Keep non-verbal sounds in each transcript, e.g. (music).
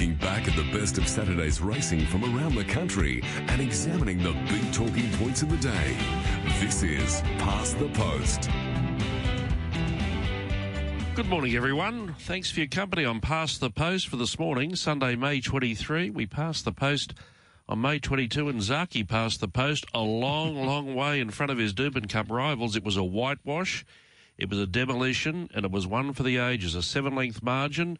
Looking back at the best of Saturday's racing from around the country and examining the big talking points of the day. This is Past the Post. Good morning, everyone. Thanks for your company on Past the Post for this morning, Sunday, May 23. We passed the post on May 22, and Zaaki passed the post a long, (laughs) long way in front of his Doomben Cup rivals. It was a whitewash, it was a demolition, and it was one for the ages. A seven length margin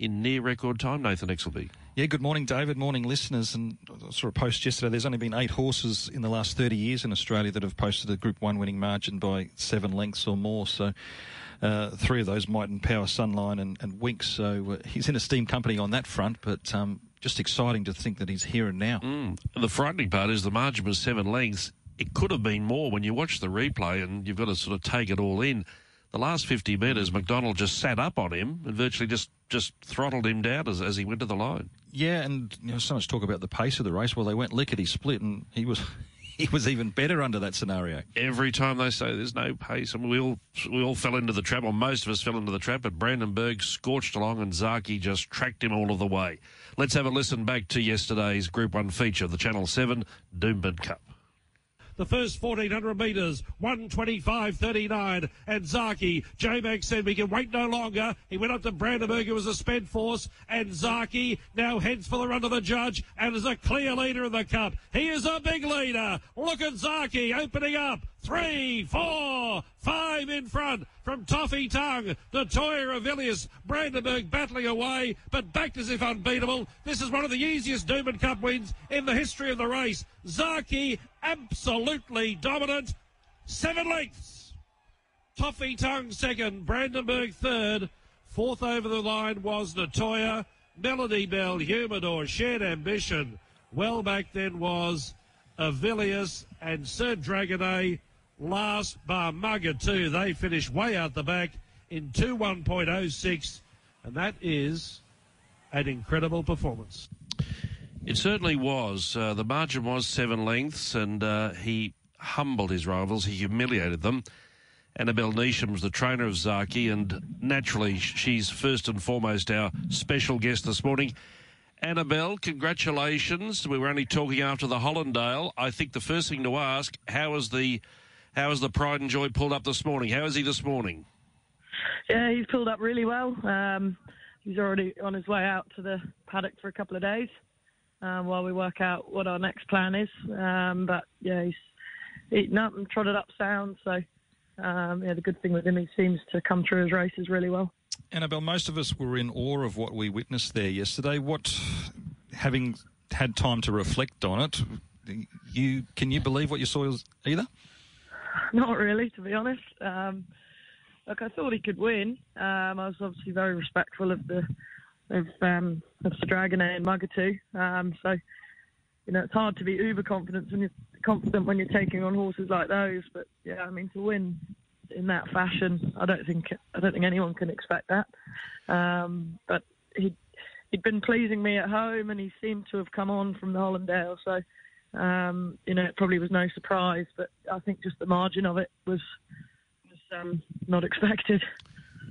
in near record time, Nathan Exelby. Yeah, good morning, David. Morning, listeners. And I saw a post yesterday. There's only been eight horses in the last 30 years in Australia that have posted a Group 1 winning margin by seven lengths or more. So uh, three of those, Might and Power Sunline, and, and Winx. So uh, he's in esteemed company on that front, but um, just exciting to think that he's here and now. Mm. The frightening part is the margin was seven lengths. It could have been more when you watch the replay, and you've got to sort of take it all in. The last 50 metres, McDonald just sat up on him and virtually just, just throttled him down as, as he went to the line. Yeah, and you know, so much talk about the pace of the race. Well, they went lickety split, and he was (laughs) he was even better under that scenario. Every time they say there's no pace, I mean, we all we all fell into the trap, or most of us fell into the trap. But Brandenburg scorched along, and Zaaki just tracked him all of the way. Let's have a listen back to yesterday's Group One feature, the Channel Seven Doomben Cup the first 1400 metres, 125.39. And Zaaki, J-Mac said we can wait no longer. He went up to Brandenburg, who was a sped force, and Zaaki now heads for the run of the judge and is a clear leader in the cup. He is a big leader. Look at Zaaki opening up. Three, four, five in front from Toffee Tongue. The Toya of Villiers. Brandenburg battling away, but backed as if unbeatable. This is one of the easiest Doomben Cup wins in the history of the race. Zaaki absolutely dominant. Seven lengths. Toffee Tongue second. Brandenburg third. Fourth over the line was Natoya. Melody Belle, Humidor, Shared Ambition. Well back then was Avilius and Sir Dragonet last bar Mugatu. They finished way out the back in 2-1.06, and that is an incredible performance. It certainly was. Uh, the margin was seven lengths, and uh, he humbled his rivals. He humiliated them. Annabel Neasham was the trainer of Zaaki, and naturally, she's first and foremost our special guest this morning. Annabel, congratulations. We were only talking after the Hollindale. I think the first thing to ask, how is the how is the Pride and Joy pulled up this morning? How is he this morning? Yeah, he's pulled up really well. Um, he's already on his way out to the paddock for a couple of days um, while we work out what our next plan is. Um, but yeah, he's eaten up and trotted up sound. So um, yeah, the good thing with him, he seems to come through his races really well. Annabel, most of us were in awe of what we witnessed there yesterday. What, having had time to reflect on it, you can you believe what you saw either? (laughs) Not really, to be honest. Um, look, I thought he could win. Um, I was obviously very respectful of the of um, of Dragonet and Mugatu. Um, so, you know, it's hard to be uber confident when you're confident when you're taking on horses like those. But yeah, I mean, to win in that fashion, I don't think I don't think anyone can expect that. Um, but he he'd been pleasing me at home, and he seemed to have come on from the Hollindale. So um, you know, it probably was no surprise, but I think just the margin of it was was um, not expected.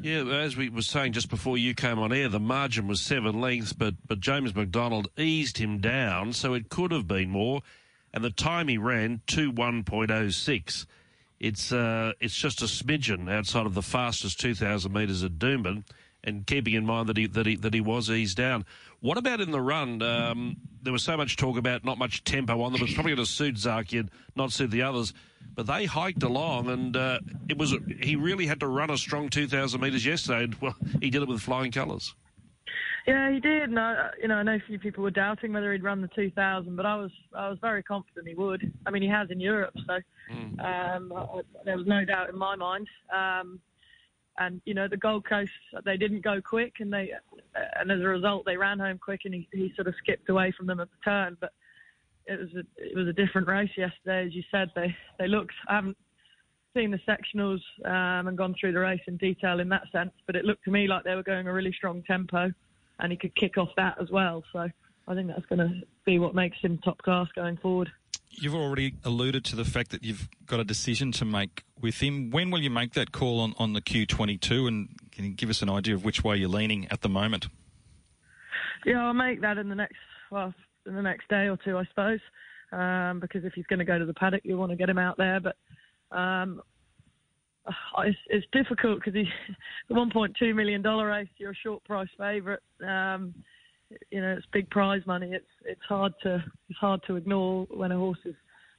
Yeah, as we were saying just before you came on air, the margin was seven lengths, but but James McDonald eased him down, so it could have been more. And the time he ran two one point oh six. It's uh, it's just a smidgen outside of the fastest two thousand metres at Doomben and keeping in mind that he that he that he was eased down. What about in the run? Um, there was so much talk about not much tempo on them. It's probably going to suit Zaaki and not suit the others. But they hiked along, and uh, it was he really had to run a strong 2,000 metres yesterday. And, well, (laughs) he did it with flying colours. Yeah, he did. And I, you know, I know a few people were doubting whether he'd run the 2,000, but I was I was very confident he would. I mean, he has in Europe, so mm. um, I, there was no doubt in my mind. Um, and you know the Gold Coast they didn't go quick and they and as a result they ran home quick and he, he sort of skipped away from them at the turn. But it was a it was a different race yesterday as you said. They they looked I haven't seen the sectionals um, and gone through the race in detail in that sense but it looked to me like they were going a really strong tempo and he could kick off that as well. So I think that's going to be what makes him top class going forward. You've already alluded to the fact that you've got a decision to make with him. When will you make that call on, on the Q22? And can you give us an idea of which way you're leaning at the moment? Yeah, I'll make that in the next well in the next day or two, I suppose. Um, because if he's going to go to the paddock, you want to get him out there. But um, it's, it's difficult because (laughs) the 1.2 million dollar race. You're a short price favourite. Um, you know, it's big prize money. It's it's hard to it's hard to ignore when a horse is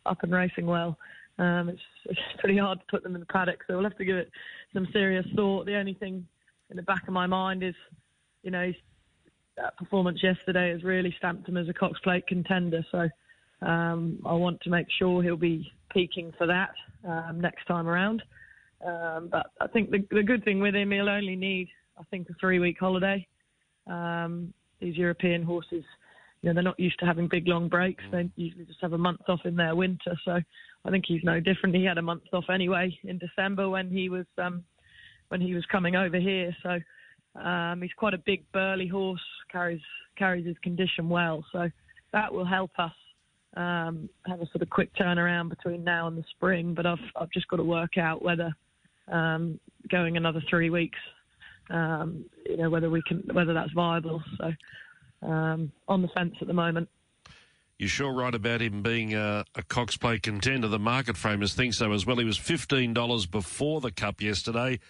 up and racing well. Um, it's, it's (laughs) pretty hard to put them in the paddock, so we'll have to give it some serious thought. The only thing in the back of my mind is, you know, that performance yesterday has really stamped him as a Cox Plate contender. So um, I want to make sure he'll be peaking for that um, next time around. Um, but I think the, the good thing with him, he'll only need, I think, a three-week holiday. Um, these European horses, you know, they're not used to having big long breaks. They usually just have a month off in their winter. So I think he's no different. He had a month off anyway in December when he was um, when he was coming over here. So um, he's quite a big burly horse, carries carries his condition well. So that will help us um, have a sort of quick turnaround between now and the spring. But I've I've just got to work out whether um, going another three weeks, um, you know, whether we can whether that's viable. So um, on the fence at the moment. You're sure right about him being a, a Cox Plate contender. The market framers think so as well. He was $15 before the Cup yesterday.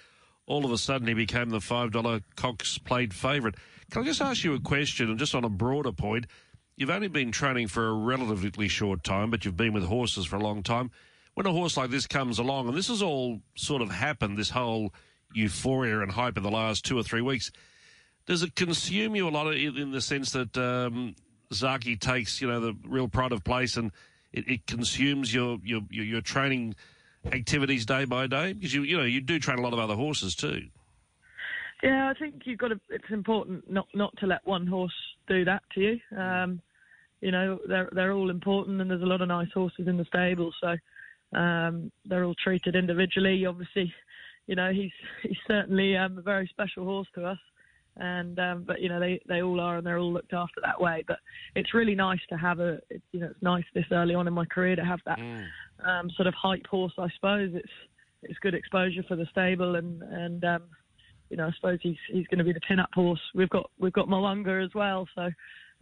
All of a sudden, he became the $5 Cox Plate favourite. Can I just ask you a question, and just on a broader point? You've only been training for a relatively short time, but you've been with horses for a long time. When a horse like this comes along, and this has all sort of happened, this whole euphoria and hype in the last two or three weeks, does it consume you a lot in the sense that um, Zaaki takes, you know, the real pride of place and it, it consumes your, your, your training activities day by day? Because you you know you do train a lot of other horses too. Yeah, I think you've got to. It's important not not to let one horse do that to you. Um, you know, they're they're all important, and there's a lot of nice horses in the stable, so um, they're all treated individually. Obviously, you know, he's he's certainly um, a very special horse to us and um, but you know they they all are and they're all looked after that way. But it's really nice to have a it, you know it's nice this early on in my career to have that mm. um, sort of hype horse. I suppose it's it's good exposure for the stable and and um, you know I suppose he's he's going to be the pin up horse. We've got we've got Mo'unga as well, so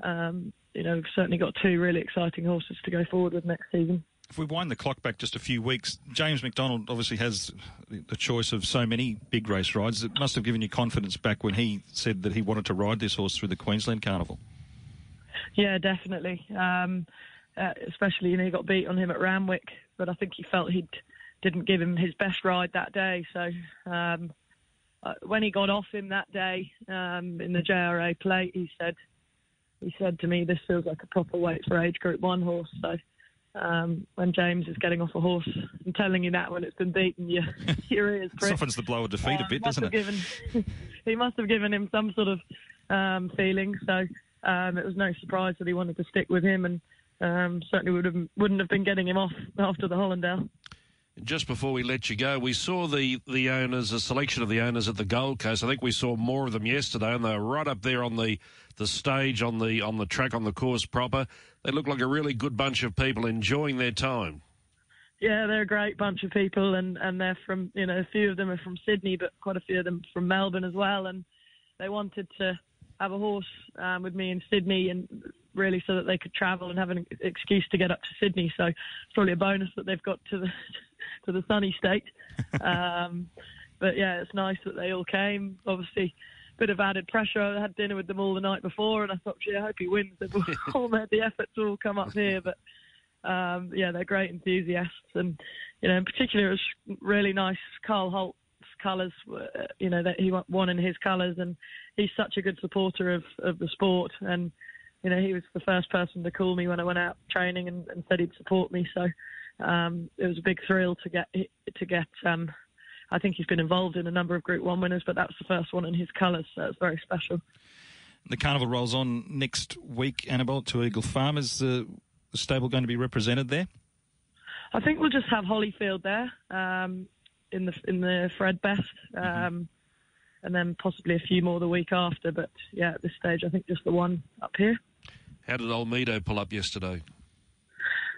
um, you know we've certainly got two really exciting horses to go forward with next season if we wind the clock back just a few weeks, James McDonald obviously has the choice of so many big race rides. It must have given you confidence back when he said that he wanted to ride this horse through the Queensland Carnival. Yeah, definitely. Um, uh, especially, you know, he got beat on him at Randwick, but I think he felt he didn't give him his best ride that day. So um, uh, when he got off him that day um, in the JRA plate, he said he said to me, "This feels like a proper weight for age group one horse." So um, when James is getting off a horse and telling you that when it's been beaten, your, (laughs) your ears prick. Softens the blow of defeat uh, a bit, doesn't it? Given, (laughs) he must have given him some sort of um, feeling. So um, it was no surprise that he wanted to stick with him and um, certainly would have, wouldn't have been getting him off after the Hollindale. Just before we let you go, we saw the, the owners, a selection of the owners at the Gold Coast. I think we saw more of them yesterday, and they were right up there on the, the stage, on the on the track, on the course proper. They look like a really good bunch of people enjoying their time. Yeah, they're a great bunch of people, and, and they're from, you know, a few of them are from Sydney, but quite a few of them from Melbourne as well. And they wanted to have a horse um, with me in Sydney, and really so that they could travel and have an excuse to get up to Sydney. So it's probably a bonus that they've got to the (laughs) to the sunny state. (laughs) um, but yeah, it's nice that they all came. Obviously, a bit of added pressure. I had dinner with them all the night before, and I thought, gee, I hope he wins. They've all (laughs) made the effort to all come up here, but um, yeah, they're great enthusiasts, and you know, in particular, it was really nice. Carl Holt's colours, you know, that he won in his colours, and he's such a good supporter of of the sport, and you know, he was the first person to call me when I went out training and, and said he'd support me. So um, it was a big thrill to get to get. Um, I think he's been involved in a number of Group One winners, but that's the first one in his colours, so it's very special. The carnival rolls on next week, Annabel, to Eagle Farm. Is the stable going to be represented there? I think we'll just have Hollyfield there um, in the in the Fred Best, mm-hmm. um, mm-hmm. and then possibly a few more the week after. But yeah, at this stage, I think just the one up here. How did Olmedo pull up yesterday?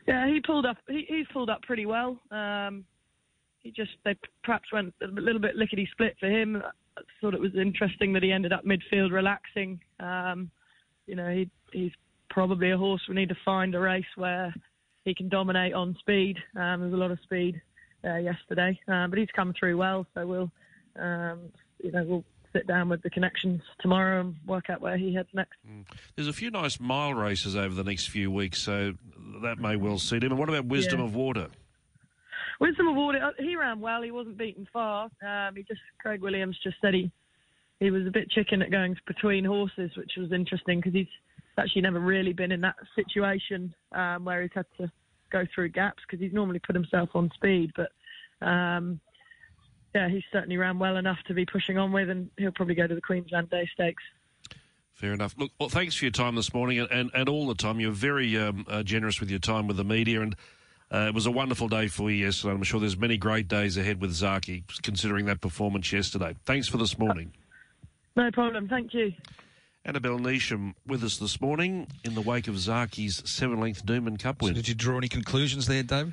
Yeah, he pulled up. He, he pulled up pretty well. Um, he just they perhaps went a little bit lickety split for him. I thought it was interesting that he ended up midfield relaxing. Um, you know, he, he's probably a horse we need to find a race where he can dominate on speed. Um, there's a lot of speed uh, yesterday, um, but he's come through well. So we'll, um, you know, we'll sit down with the connections tomorrow and work out where he heads next. Mm. There's a few nice mile races over the next few weeks, so that may well suit him. And what about Wisdom Yeah. of Water? Water, uh, he ran well. He wasn't beaten far. Um, he just Craig Williams just said he he was a bit chicken at going between horses, which was interesting because he's actually never really been in that situation um, where he's had to go through gaps because he's normally put himself on speed. But um, yeah, he certainly ran well enough to be pushing on with, and he'll probably go to the Queensland Day Stakes. Fair enough. Look, well, thanks for your time this morning and, and, and all the time. You're very um, uh, generous with your time with the media, and uh, it was a wonderful day for you yesterday. I'm sure there's many great days ahead with Zaaki, considering that performance yesterday. Thanks for this morning. No problem. Thank you. Annabel Neasham with us this morning in the wake of Zaaki's seven-length Doomben Cup So win. did you draw any conclusions there, David?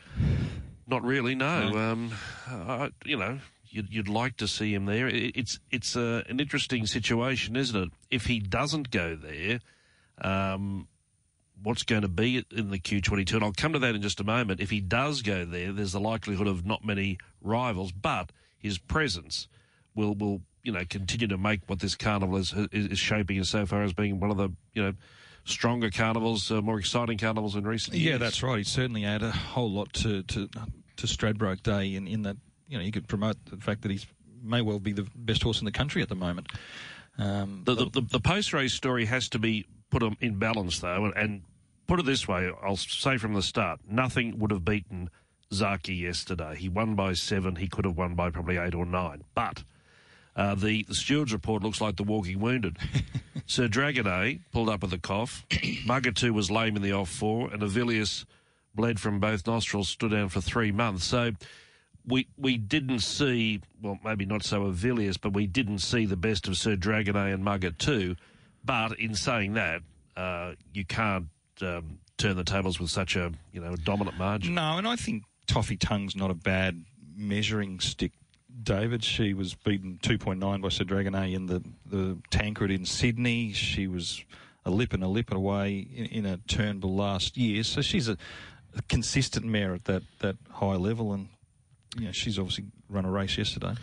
Not really, no. No. Um, I, you know, you'd, you'd like to see him there. It, it's it's uh, an interesting situation, isn't it? If he doesn't go there, um, what's going to be in the Q22? And I'll come to that in just a moment. If he does go there, there's the likelihood of not many rivals, but his presence will will you know continue to make what this carnival is is, shaping so far as being one of the you know stronger carnivals, uh, more exciting carnivals in recent years. Yeah, that's right. He certainly add a whole lot to to, to Stradbroke Day in, in that you know you could promote the fact that he's may well be the best horse in the country at the moment. Um, The, the, the, the post race story has to be put them in balance, though, and, put it this way I'll say from the start nothing would have beaten Zaaki yesterday. He won by seven, he could have won by probably eight or nine. But uh, the, the steward's report looks like the walking wounded. (laughs) Sir Dragonet pulled up with a cough, (coughs) Mugatu was lame in the off four, and Avilius bled from both nostrils, stood down for three months. So we we didn't see well maybe not so Avilius, but we didn't see the best of Sir Dragonet and Mugatu. But in saying that, uh, you can't um, turn the tables with such a you know dominant margin. No, and I think Toffee Tongue's not a bad measuring stick. David, she was beaten 2.9 by Sir Dragonet in the, the Tancred in Sydney. She was a lip and a lip away in, in a Turnbull last year. So she's a, a consistent mare at that, that high level. And, know, she's obviously run a race yesterday.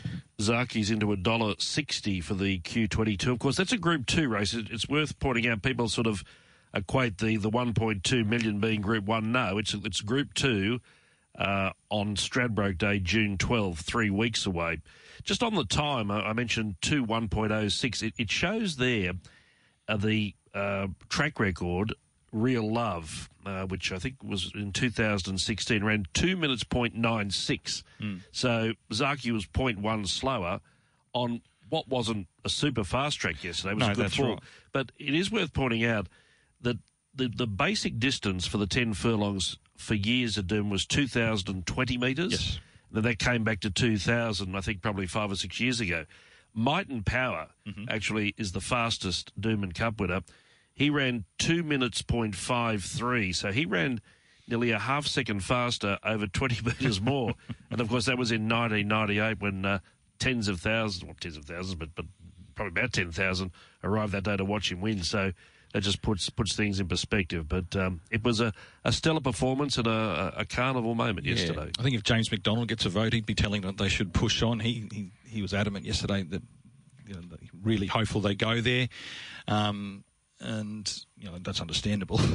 Zaaki's into a dollar sixty for the Q twenty two. Of course, that's a Group Two race. It's worth pointing out. People sort of equate the the one point two million being Group One. No, it's it's Group Two uh, on Stradbroke Day, June 12, three weeks away. Just on the time, I, I mentioned two one point oh six. It, it shows there uh, the uh, track record. Real Love, uh, which I think was in 2016, ran two minutes point nine six. So Zaaki was 0.1 slower on what wasn't a super fast track yesterday. It was No, a good that's fall. right. But it is worth pointing out that the, the basic distance for the 10 furlongs for years at Doom was 2,020 metres. Yes. Then that came back to 2,000, I think probably five or six years ago. Might and Power Mm-hmm. actually is the fastest Doomben Cup winner. He ran two minutes point five three, so he ran nearly a half second faster over 20 (laughs) metres more. and of course, that was in 1998 when uh, tens of thousands, well, tens of thousands, but, but probably about 10,000 arrived that day to watch him win. So that just puts puts things in perspective. But um, it was a, a stellar performance and a, a carnival moment yesterday. I think if James McDonald gets a vote, he'd be telling them they should push on. He he, he was adamant yesterday that you know, really hopeful they go there, um, and you know that's understandable. (laughs)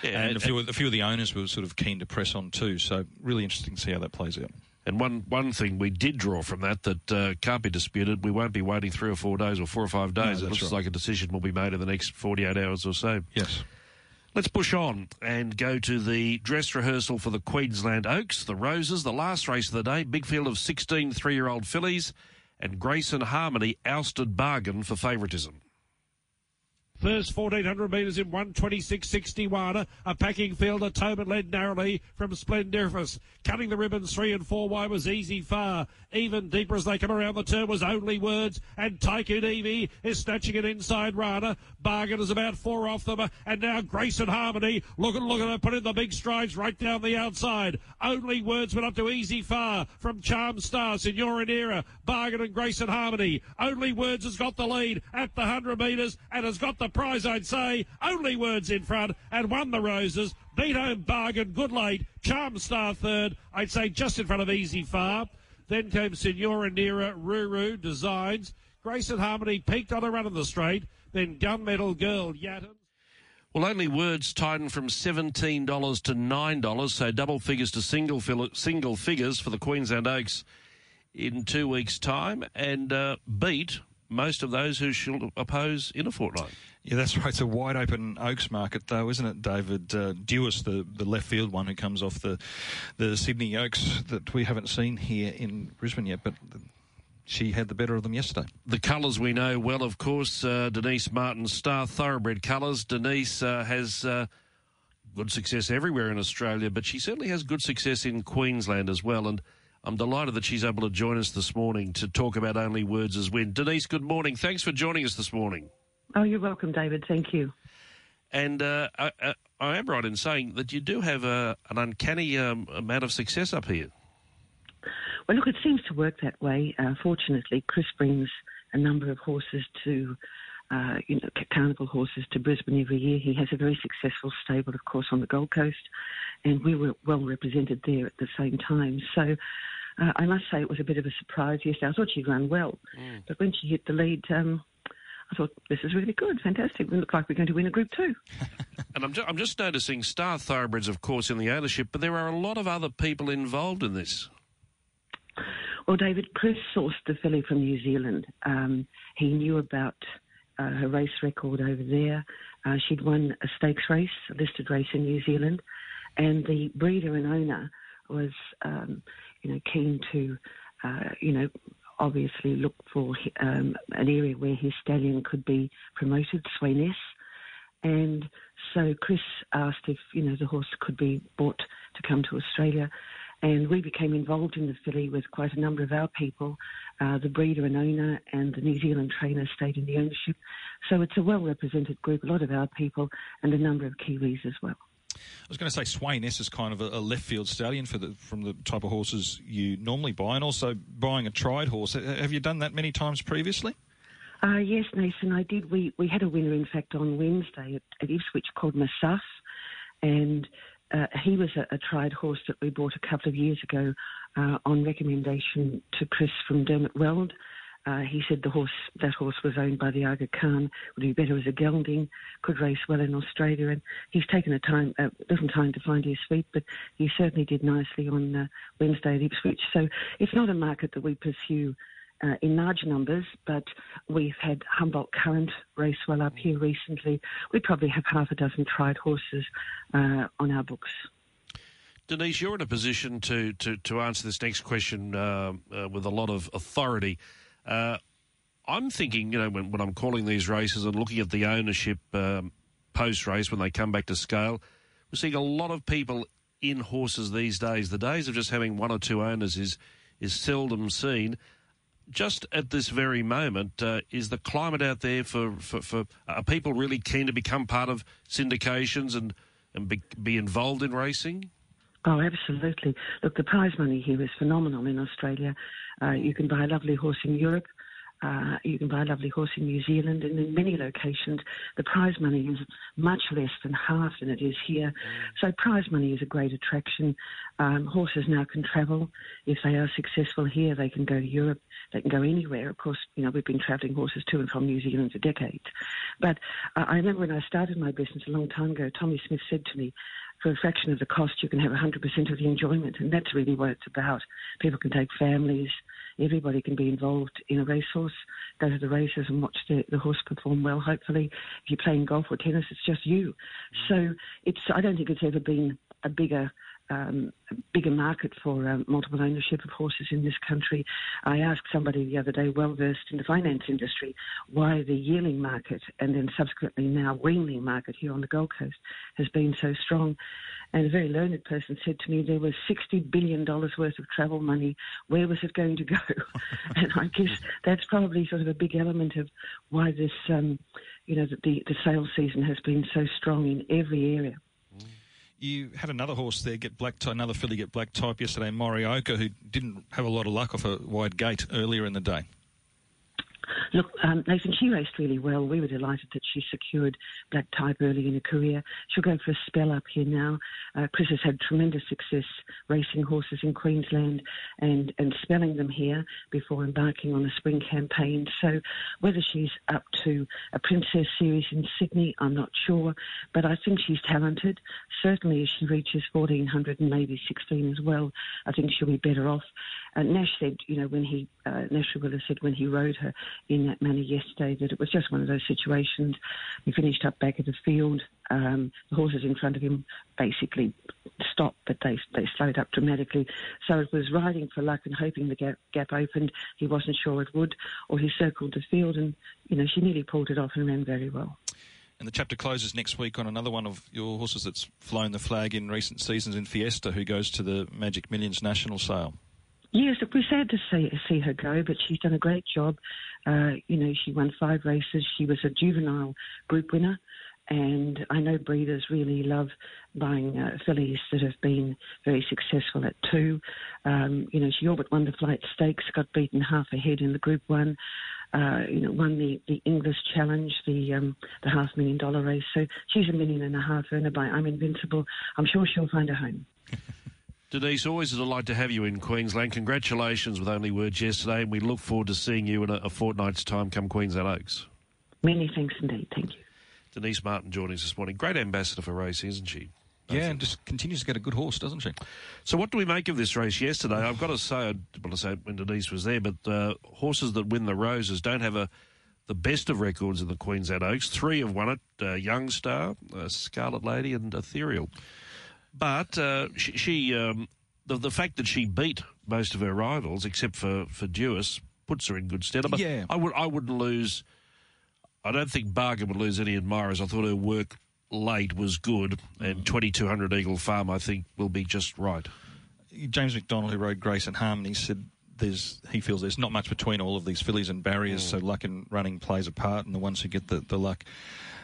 Yeah, and a few a few of the owners were sort of keen to press on too. So really interesting to see how that plays out. And one, one thing we did draw from that that uh, can't be disputed, we won't be waiting three or four days or four or five days. it looks right. like a decision will be made in the next 48 hours or so. Yes. Let's push on and go to the dress rehearsal for the Queensland Oaks, the Roses, the last race of the day. Big field of 16 three year old fillies, and Grace and Harmony ousted bargain for favouritism. First 1400 metres in 126.61. A packing fielder, Tobin led narrowly from Splendiferous. Cutting the ribbons three and four wide was easy far. Even deeper as they come around the turn was only words. And Tycoon Evie is snatching an inside runner. Bargain is about four off them. And now Grace and Harmony. Look at look at her put in the big strides right down the outside. Only words went up to easy far from Charm Star, Signora Nera, Bargain and Grace and Harmony. Only words has got the lead at the 100 metres and has got the prize, I'd say. Only words in front and won the roses. Beat home bargain, good late. Charm Star third. I'd say just in front of Easy Far. Then came Senora Nera, Ruru, Designs. Grace and Harmony peaked on a run in the straight. Then Gunmetal Girl, Yatten. Well, only words tightened from $17 to $9, so double figures to single, single figures for the Queensland Oaks in two weeks' time, and uh, beat most of those who she'll oppose in a fortnight. Yeah, that's right. It's a wide open Oaks market, though, isn't it, David? Uh, Duais, the, the left field one who comes off the, the Sydney Oaks that we haven't seen here in Brisbane yet, but she had the better of them yesterday. The colours we know well, of course, uh, Denise Martin's Star Thoroughbred colours. Denise uh, has uh, good success everywhere in Australia, but she certainly has good success in Queensland as well. And I'm delighted that she's able to join us this morning to talk about Only Words as Win. Denise, good morning. Thanks for joining us this morning. Oh, you're welcome, David. Thank you. And uh, I, I, am right in saying that you do have a, an uncanny um, amount of success up here. Well, look, it seems to work that way. Uh, fortunately, Chris brings a number of horses to, uh, you know, carnival horses to Brisbane every year. He has a very successful stable, of course, on the Gold Coast, and we were well represented there at the same time. So uh, I must say it was a bit of a surprise yesterday. I thought she'd run well, mm. but when she hit the lead, um, I thought this is really good, fantastic. We look like we're going to win a Group Two. (laughs) and I'm, ju- I'm just noticing Star Thoroughbreds, of course, in the ownership, but there are a lot of other people involved in this. Well, David, Chris sourced the filly from New Zealand. Um, he knew about uh, her race record over there. Uh, she'd won a stakes race, a listed race in New Zealand, and the breeder and owner was, um, you know, keen to, uh, you know, obviously look for um, an area where his stallion could be promoted, Sweynesse. And so Chris asked if, you know, the horse could be bought to come to Australia. And we became involved in the filly with quite a number of our people. Uh, the breeder and owner and the New Zealand trainer stayed in the ownership. So it's a well represented group, a lot of our people, and a number of Kiwis as well. I was going to say Sweynesse is kind of a, a, left field stallion for the, from the type of horses you normally buy, and also buying a tried horse. Have you done that many times previously? Uh, yes, Nathan, I did. We we had a winner, in fact, on Wednesday at, at Ipswich called Masaf, and uh, he was a, a, tried horse that we bought a couple of years ago uh, on recommendation to Chris from Dermot Weld. Uh, he said the horse, that horse was owned by the Aga Khan, would be better as a gelding, could race well in Australia, and he's taken a time, a little time to find his feet, but he certainly did nicely on uh, Wednesday at Ipswich. So it's not a market that we pursue uh, in large numbers, but we've had Humboldt Current race well up here recently. We probably have half a dozen tried horses uh, on our books. Denise, you're in a position to, to, to answer this next question uh, uh with a lot of authority. Uh, I'm thinking, you know, when, when, I'm calling these races and looking at the ownership um, post race when they come back to scale, we're seeing a lot of people in horses these days. The days of just having one or two owners is is seldom seen just at this very moment, uh, is the climate out there for, for, for are people really keen to become part of syndications and, and be, be involved in racing? Oh, absolutely. Look, the prize money here is phenomenal in Australia. Uh, you can buy a lovely horse in Europe. Uh, you can buy a lovely horse in New Zealand, and in many locations, the prize money is much less than half than it is here. So, prize money is a great attraction. Um, horses now can travel. If they are successful here, they can go to Europe. They can go anywhere. Of course, you know we've been travelling horses to and from New Zealand for decades. But uh, I remember when I started my business a long time ago, Tommy Smith said to me, for a fraction of the cost, you can have 100% of the enjoyment. And that's really what it's about. People can take families, everybody can be involved in a racehorse, go to the races and watch the, the horse perform well, hopefully. If you're playing golf or tennis, it's just you. Mm. So it's, I don't think it's ever been a bigger um, bigger market for um, multiple ownership of horses in this country. I asked somebody the other day, well versed in the finance industry, why the yearling market and then subsequently now weanling market here on the Gold Coast has been so strong. And a very learned person said to me there was $60 billion worth of travel money. Where was it going to go? (laughs) and I guess that's probably sort of a big element of why this, um, you know, the, the sales season has been so strong in every area. You had another horse there get black type, another filly get black type yesterday, Morioka, who didn't have a lot of luck off a wide gate earlier in the day. Look, um, Nathan, she raced really well. We were delighted that she secured Black Type early in her career. She'll go for a spell up here now. Uh, Chris has had tremendous success racing horses in Queensland and, and spelling them here before embarking on a spring campaign. So whether she's up to a Princess Series in Sydney, I'm not sure, but I think she's talented. Certainly, as she reaches 1400 and maybe 16 as well, I think she'll be better off. Uh, Nash said, you know, when he, uh, Nash have said when he rode her in that manner yesterday that it was just one of those situations. He finished up back of the field. Um, the horses in front of him basically stopped, but they they slowed up dramatically. So it was riding for luck and hoping the gap, gap opened. He wasn't sure it would, or he circled the field, and you know she nearly pulled it off and ran very well. And the chapter closes next week on another one of your horses that's flown the flag in recent seasons in Fiesta, who goes to the Magic Millions national sale. Yes, look, we're sad to see see her go, but she's done a great job. Uh, you know, she won five races. She was a juvenile group winner, and I know breeders really love buying uh, fillies that have been very successful at two. Um, you know, she all but won the flight stakes, got beaten half ahead in the Group One. Uh, you know, won the, the Inglis Challenge, the um, the half million dollar race. So she's a million and a half earner by I'm Invincible. I'm sure she'll find a home. (laughs) Denise, always a delight to have you in Queensland. Congratulations with Only Words yesterday, and we look forward to seeing you in a, a fortnight's time come Queensland Oaks. Many thanks indeed. Thank you. Denise Martin joining us this morning. Great ambassador for racing, isn't she? Yeah, and just continues to get a good horse, doesn't she? So, what do we make of this race yesterday? I've got to say, I want to say when Denise was there, but uh, horses that win the roses don't have a the best of records in the Queensland Oaks. Three have won it: uh, Young Star, uh, Scarlet Lady, and Ethereal. But uh, she, she um, the, the fact that she beat most of her rivals, except for for Duais, puts her in good stead. But yeah. I would I wouldn't lose. I don't think Bargain would lose any admirers. I thought her work late was good, and 2200 Eagle Farm I think will be just right. James McDonald, who rode Grace and Harmony, said there's he feels there's not much between all of these fillies and barriers, mm. so luck and running plays a part, and the ones who get the, the luck,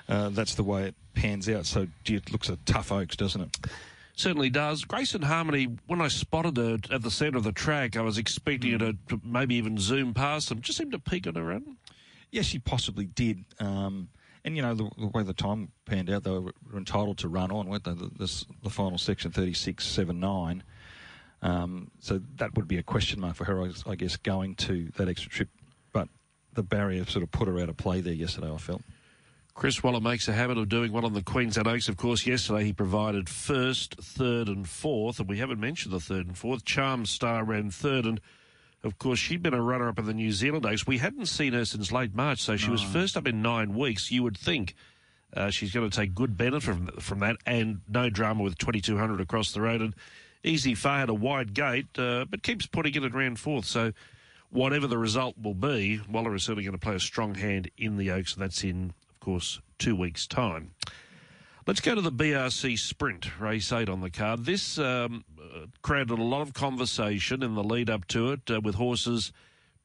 uh, that's the way it pans out. So it looks a tough Oaks, doesn't it? Certainly does. Grace and Harmony, when I spotted her at the centre of the track, I was expecting her to maybe even zoom past them. Just seemed to peak on her run. Yes, she possibly did. Um, and, you know, the, the, way the time panned out, they were entitled to run on, weren't they? The, this, the final section, 36 7 9. Um, so that would be a question mark for her, I guess, going to that extra trip. But the barrier sort of put her out of play there yesterday, I felt. Chris Waller makes a habit of doing well on the Queensland Oaks. Of course, yesterday he provided first, third, and fourth, and we haven't mentioned the third and fourth. Charm Star ran third, and of course, she'd been a runner up in the New Zealand Oaks. We hadn't seen her since late March, so she no. was first up in nine weeks. You would think uh, she's going to take good benefit from, from that, and no drama with 2200 across the road. And Easy Far had a wide gate, uh, but keeps putting it at round fourth. So, whatever the result will be, Waller is certainly going to play a strong hand in the Oaks, and that's in course, two weeks' time. Let's go to the BRC Sprint, race eight on the card. This um, uh, created a lot of conversation in the lead up to it uh, with horses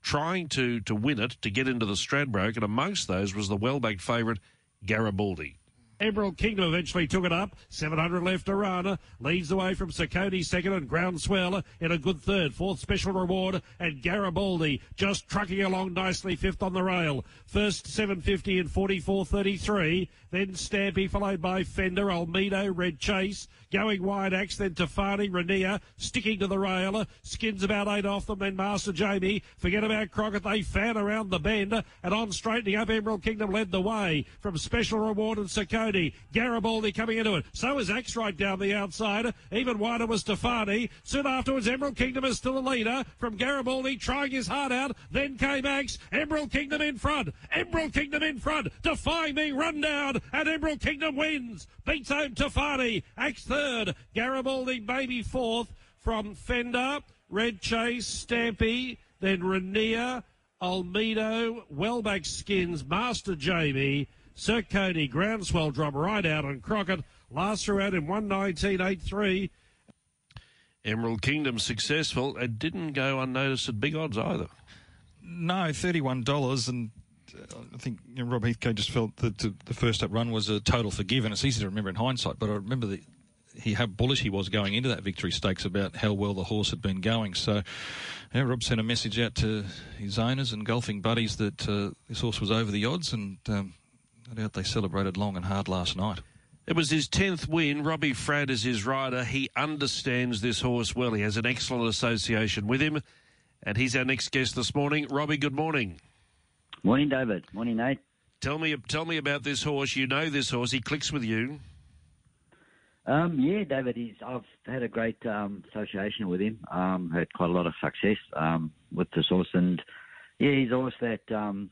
trying to, to win it to get into the Stradbroke, and amongst those was the well backed favourite Garibaldi. Emerald Kingdom eventually took it up. 700 left to Arana. Leads the way from Saccone second and Groundswell in a good third. Fourth special reward and Garibaldi just trucking along nicely fifth on the rail. First 750 and 44.33. Then Stampy followed by Fender, Almedo, Red Chase. Going wide axe, then Tafani, Rania, sticking to the rail. Skins about eight off them, then Master Jamie. Forget about Crockett. They fan around the bend. And on straightening up, Emerald Kingdom led the way from Special Reward and Saccone. Garibaldi coming into it. So is Axe right down the outside. Even wider was Tafani. Soon afterwards, Emerald Kingdom is still a leader from Garibaldi trying his heart out. Then came Axe. Emerald Kingdom in front. Emerald Kingdom in front. Defying being run down. And Emerald Kingdom wins. Beats home Tafani. Axe third. Garibaldi maybe fourth from Fender, Red Chase, Stampy, then Rania, Almedo, Wellback Skins, Master Jamie, Sir Cody, Groundswell drop right out on Crockett. Last out in 119.83. Emerald Kingdom successful. It didn't go unnoticed at big odds either. No, $31 and uh, I think you know, Rob Heathcote just felt that the first up run was a total forgiven. It's easy to remember in hindsight, but I remember the he how bullish he was going into that victory stakes about how well the horse had been going. So, yeah, Rob sent a message out to his owners and golfing buddies that uh, this horse was over the odds, and um, no doubt they celebrated long and hard last night. It was his 10th win. Robbie Fradd is his rider. He understands this horse well. He has an excellent association with him. And he's our next guest this morning. Robbie, good morning. Morning, David. Morning, Nate. Tell me, tell me about this horse. You know this horse. He clicks with you. Um, yeah, David. He's. I've had a great um, association with him. Um, had quite a lot of success um, with this horse, and yeah, he's always that. Um,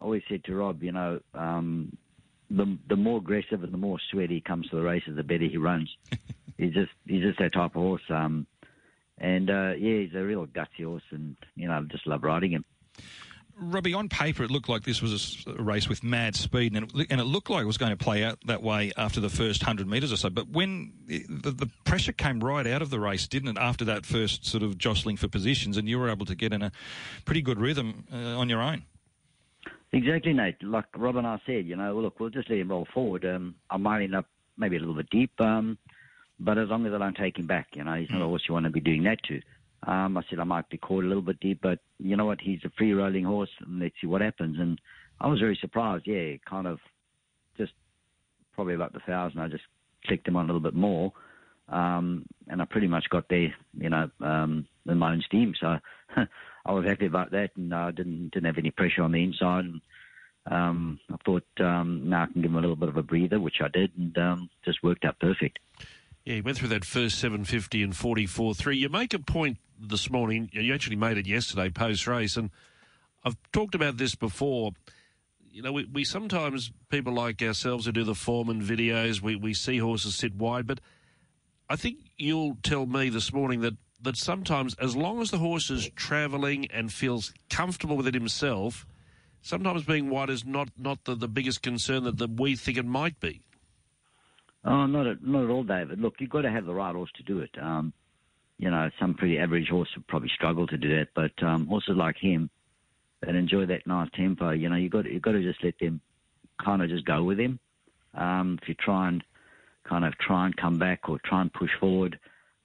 always said to Rob, you know, um, the the more aggressive and the more sweaty he comes to the races, the better he runs. (laughs) he's just he's just that type of horse. Um, and uh, yeah, he's a real gutsy horse, and you know, I just love riding him. Robbie, on paper, it looked like this was a race with mad speed, and it, and it looked like it was going to play out that way after the first 100 metres or so. But when the, the, pressure came right out of the race, didn't it, after that first sort of jostling for positions, and you were able to get in a pretty good rhythm uh, on your own? Exactly, Nate. Like Rob and I said, you know, look, we'll just let him roll forward. Um, I might end up maybe a little bit deep, um, but as long as I don't take him back, you know, he's not a horse you want to be doing that to. Um, I said I might be caught a little bit deep, but you know what? He's a free rolling horse, and let's see what happens. And I was very surprised. Yeah, kind of just probably about the thousand. I just clicked him on a little bit more, um, and I pretty much got there, you know, um, in my own steam. So (laughs) I was happy about that, and I didn't didn't have any pressure on the inside. And, um, I thought um, now I can give him a little bit of a breather, which I did, and um, just worked out perfect. Yeah, he went through that first 750 and 44.3. You make a point this morning, you actually made it yesterday post race, and I've talked about this before. You know, we, we sometimes, people like ourselves who do the foreman videos, we, we see horses sit wide, but I think you'll tell me this morning that that sometimes, as long as the horse is travelling and feels comfortable with it himself, sometimes being wide is not, not the, the biggest concern that, that we think it might be. Oh, not at, not at all, David. Look, you've got to have the right horse to do it. Um, you know, some pretty average horse would probably struggle to do that, but um, horses like him that enjoy that nice tempo, you know, you got you got to just let them kind of just go with him. Um, if you try and kind of try and come back or try and push forward,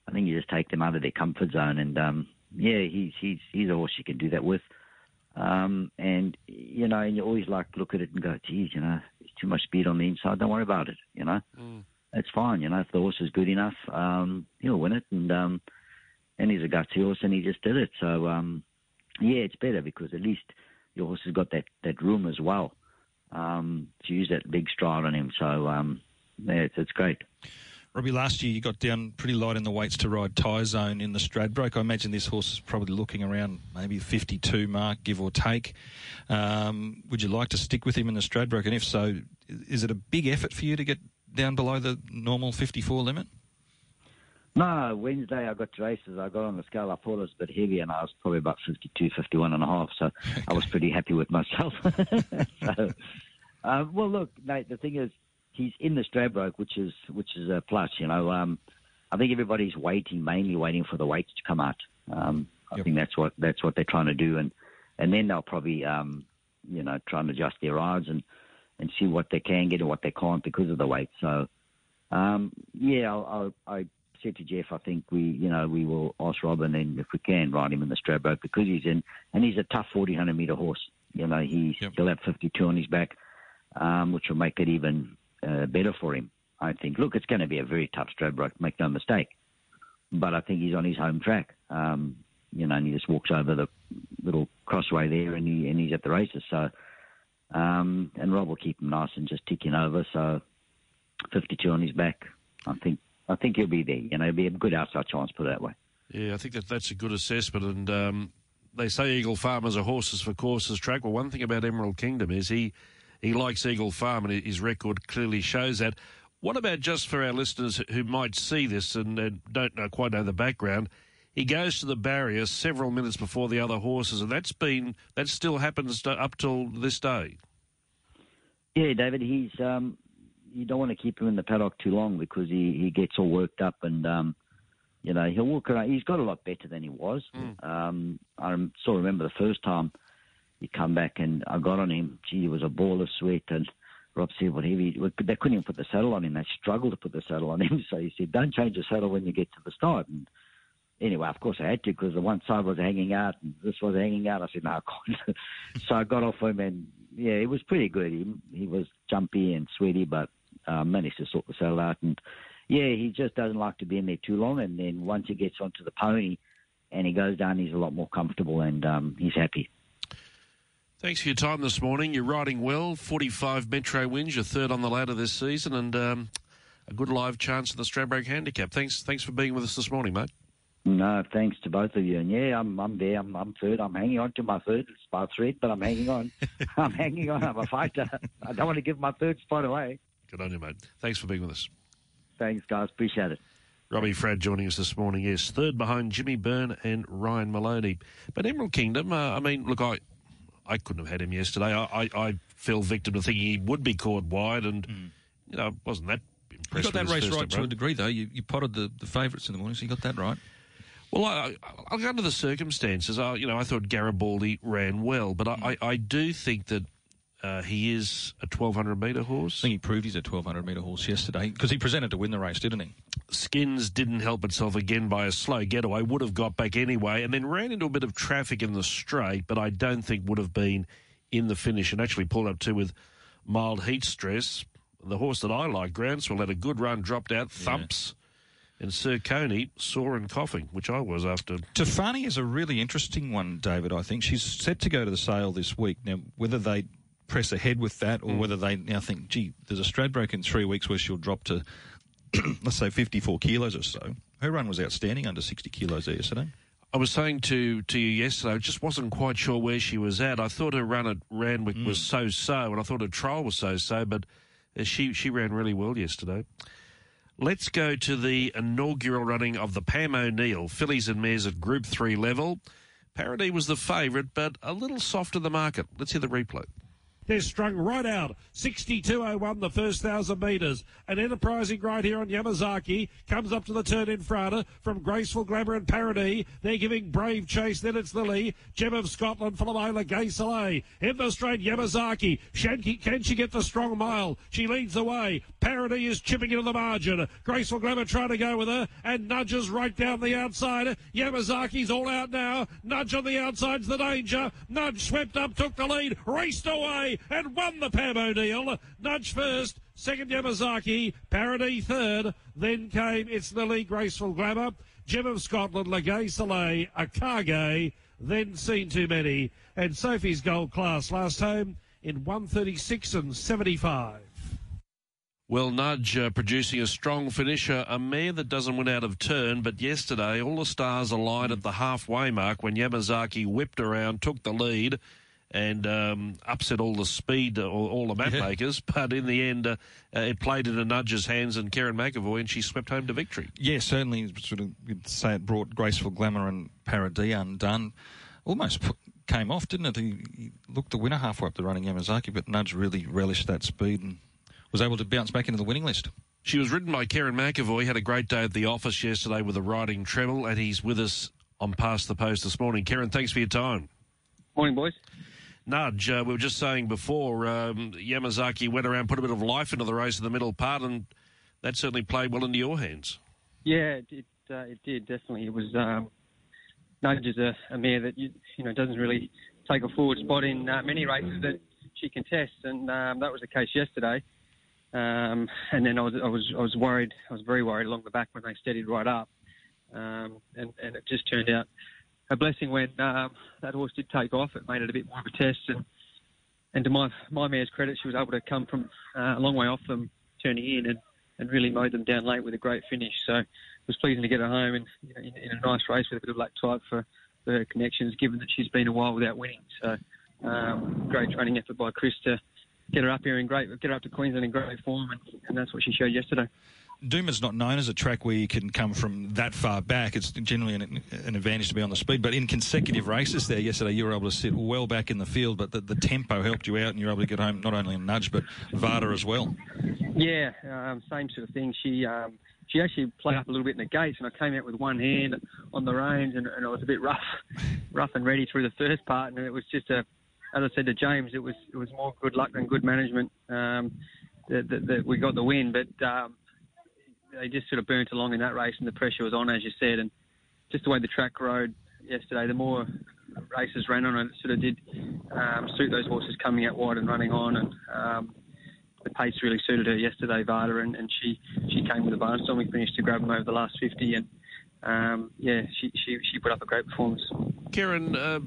I think you just take them out of their comfort zone. And um, yeah, he's he's he's a horse you can do that with. Um, and you know, and you always like look at it and go, geez, you know, there's too much speed on the inside. Don't worry about it. You know, mm. that's fine. You know, if the horse is good enough, um, he'll win it. And um, and he's a gutsy horse, and he just did it. So um, yeah, it's better because at least your horse has got that that room as well um, to use that big stride on him. So um, yeah, it's, it's great. Robbie, last year you got down pretty light in the weights to ride Tyzone in the Stradbroke. I imagine this horse is probably looking around maybe 52 mark, give or take. Um, would you like to stick with him in the Stradbroke? And if so, is it a big effort for you to get down below the normal 54 limit? No, Wednesday I got to races. I got on the scale. I thought it was a bit heavy, and I was probably about 52, 51 and a half. So okay. I was pretty happy with myself. (laughs) so, uh, well, look, Nate. The thing is, he's in the Stradbroke, which is which is a plus. You know, um, I think everybody's waiting, mainly waiting for the weights to come out. Um, I yep. think that's what that's what they're trying to do, and and then they'll probably um, you know try and adjust their odds and and see what they can get and what they can't because of the weight. So um, yeah, I'll, I'll, I said to Jeff, I think we you know we will ask Robin and if we can ride him in the Stradbroke because he's in and he's a tough 1400 meter horse. You know he's yep. he'll have 52 on his back, um, which will make it even uh, better for him. I think. Look, it's going to be a very tough Stradbroke, make no mistake. But I think he's on his home track. Um, you know, and he just walks over the little crossway there, and he and he's at the races. So, um, and Rob will keep him nice and just ticking over. So, 52 on his back. I think I think he'll be there. You know, be a good outside chance, put it that way. Yeah, I think that that's a good assessment. And um, they say Eagle Farmers are horses for courses track. Well, one thing about Emerald Kingdom is he he likes Eagle Farm, and his record clearly shows that. What about just for our listeners who might see this and don't know, quite know the background? He goes to the barrier several minutes before the other horses, and that's been that still happens up till this day. Yeah, David, he's um, you don't want to keep him in the paddock too long because he, he gets all worked up and um, you know he'll walk around. He's got a lot better than he was. Mm. Um, I still remember the first time he come back and I got on him. Gee, it was a ball of sweat and Rob said, whatever, he, they couldn't even put the saddle on him. They struggled to put the saddle on him. (laughs) So he said, don't change the saddle when you get to the start. And anyway, of course I had to because the one side was hanging out and this was hanging out. I said, no, (laughs) I can't. so I got off him and yeah, it was pretty good. He, he was jumpy and sweaty, but uh, managed to sort the saddle out. And yeah, he just doesn't like to be in there too long. And then once he gets onto the pony and he goes down, he's a lot more comfortable and um, he's happy. Thanks for your time this morning. You're riding well. 45 Metro wins. You're third on the ladder this season, and um, a good live chance of the Stradbroke Handicap. Thanks, thanks for being with us this morning, mate. No, thanks to both of you. And yeah, I'm I'm there. I'm, I'm third. I'm hanging on to my third. It's by thread, but I'm hanging on. (laughs) I'm hanging on. I'm a fighter. I don't want to give my third spot away. Good on you, mate. Thanks for being with us. Thanks, guys. Appreciate it. Robbie Fradd joining us this morning. Yes, third behind Jimmy Byrne and Ryan Maloney. But Emerald Kingdom, uh, I mean, look, I I couldn't have had him yesterday. I, I, I fell victim to thinking he would be caught wide, and mm. you know, wasn't that impressed. You got that race right to a degree, though. You, you potted the, the favourites in the morning, so you got that right. Well, I, I, under the circumstances, I, you know, I thought Garibaldi ran well, but I, I, I do think that uh, he is a 1200 metre horse. I think he proved he's a 1200 metre horse yesterday because he presented to win the race, didn't he? Skins didn't help itself again by a slow getaway, would have got back anyway, and then ran into a bit of traffic in the straight, but I don't think would have been in the finish and actually pulled up too with mild heat stress. The horse that I like, Groundswell, had a good run, dropped out, thumps. Yeah. And Sir Coney sore and coughing, which I was after. Tefani is a really interesting one, David. I think she's set to go to the sale this week. Now, whether they press ahead with that, or mm. whether they now think, gee, there's a Stradbroke in three weeks where she'll drop to, (clears throat) let's say, 54 kilos or so. Her run was outstanding under 60 kilos yesterday. I was saying to, to you yesterday, I just wasn't quite sure where she was at. I thought her run at Randwick mm. was so so, and I thought her trial was so so, but uh, she, she ran really well yesterday. Let's go to the inaugural running of the Pam O'Neill fillies and mares at Group 3 level. Paradis was the favourite, but a little soft to the market. Let's hear the replay. They're strung right out. 62.01 the first 1,000 metres. An enterprising right here on Yamazaki comes up to the turn in front from Graceful Glamour and Paradis. They're giving brave chase. Then it's Lily. Gem of Scotland, Philomela Gay Soleil. In the straight, Yamazaki. Shanky, can she get the strong mile? She leads the way. Paradis is chipping into the margin. Graceful Glamour trying to go with her and nudges right down the outside. Yamazaki's all out now. Nudge on the outside's the danger. Nudge swept up, took the lead, raced away and won the Pam O'Neill. Nudge first, second Yamazaki, Paradis third. Then came It's Lily, Graceful Glamour, Gem of Scotland, Legay Soleil, Akage, then Seen Too Many, and Sophie's Gold Class last home in 136 and 75. Well, Nudge uh, producing a strong finisher, a mare that doesn't win out of turn, but yesterday all the stars aligned at the halfway mark when Yamazaki whipped around, took the lead, and um, upset all the speed, all, all the map yeah. makers. (laughs) But in the end, uh, uh, it played into Nudge's hands and Kerrin McEvoy, and she swept home to victory. Yeah, certainly. Sort of, you'd say it brought graceful glamour and Paradis undone. Almost put, came off, didn't it? He, he, looked the winner halfway up the running Yamazaki, but Nudge really relished that speed and was able to bounce back into the winning list. She was ridden by Kerrin McEvoy, Had a great day at the office yesterday with a riding treble, and he's with us on Past the Post this morning. Kerrin, thanks for your time. Morning, boys. Nudge, uh, we were just saying before, um, Yamazaki went around, put a bit of life into the race in the middle part, and that certainly played well into your hands. Yeah, it uh, it did definitely. It was um, Nudge is a, a mare that you, you know doesn't really take a forward spot in uh, many races that she contests, and um, that was the case yesterday. Um, and then I was I was I was worried. I was very worried along the back when they steadied right up, um, and and it just turned out a blessing when um, that horse did take off. It made it a bit more of a test, and and to my my mare's credit, she was able to come from uh, a long way off them, turning in, and, and really mowed them down late with a great finish. So it was pleasing to get her home and you know, in, in, a nice race with a bit of black type for, for her connections, given that she's been a while without winning. So um, great training effort by Chris to get her up here in great, get her up to Queensland in great form, and, and that's what she showed yesterday. Dooma's not known as a track where you can come from that far back. It's generally an, an, advantage to be on the speed. But in consecutive races there yesterday, you were able to sit well back in the field, but the, the tempo helped you out and you were able to get home not only in Nudge, but Vada as well. Yeah, um, same sort of thing. She. Um, she actually played up a little bit in the gates, and I came out with one hand on the reins, and, and I was a bit rough, (laughs) rough and ready through the first part, and it was just a as I said to James, it was it was more good luck than good management um, that, that, that we got the win. But um, they just sort of burnt along in that race, and the pressure was on, as you said, and just the way the track rode yesterday, the more races ran on it, sort of did um, suit those horses coming out wide and running on, and um, the pace really suited her yesterday, Vada, and, and she she came with a barnstorm. We finished to grab them over the last 50, and um, yeah, she, she she put up a great performance. Kerrin, uh,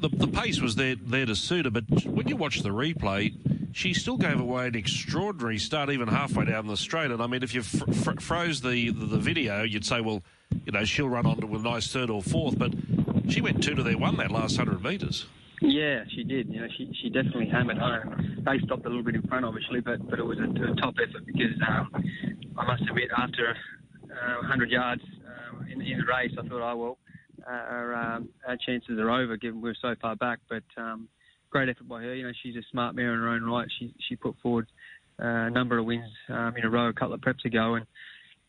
the the pace was there there to suit her, but when you watch the replay, she still gave away an extraordinary start, even halfway down the straight. And I mean, if you fr- fr- froze the, the, the video, you'd say, well, you know, she'll run on to a nice third or fourth, but she went two to their one that last hundred metres. Yeah, she did. You know, she she definitely hammered home. They stopped a little bit in front, obviously, but but it was a, a top effort because um, I must admit, after uh, 100 yards um, in, in the race, I thought, oh well, uh, our, um, our chances are over given we're so far back. But um, great effort by her. You know, she's a smart mare in her own right. She she put forward uh, a number of wins um, in a row a couple of preps ago, and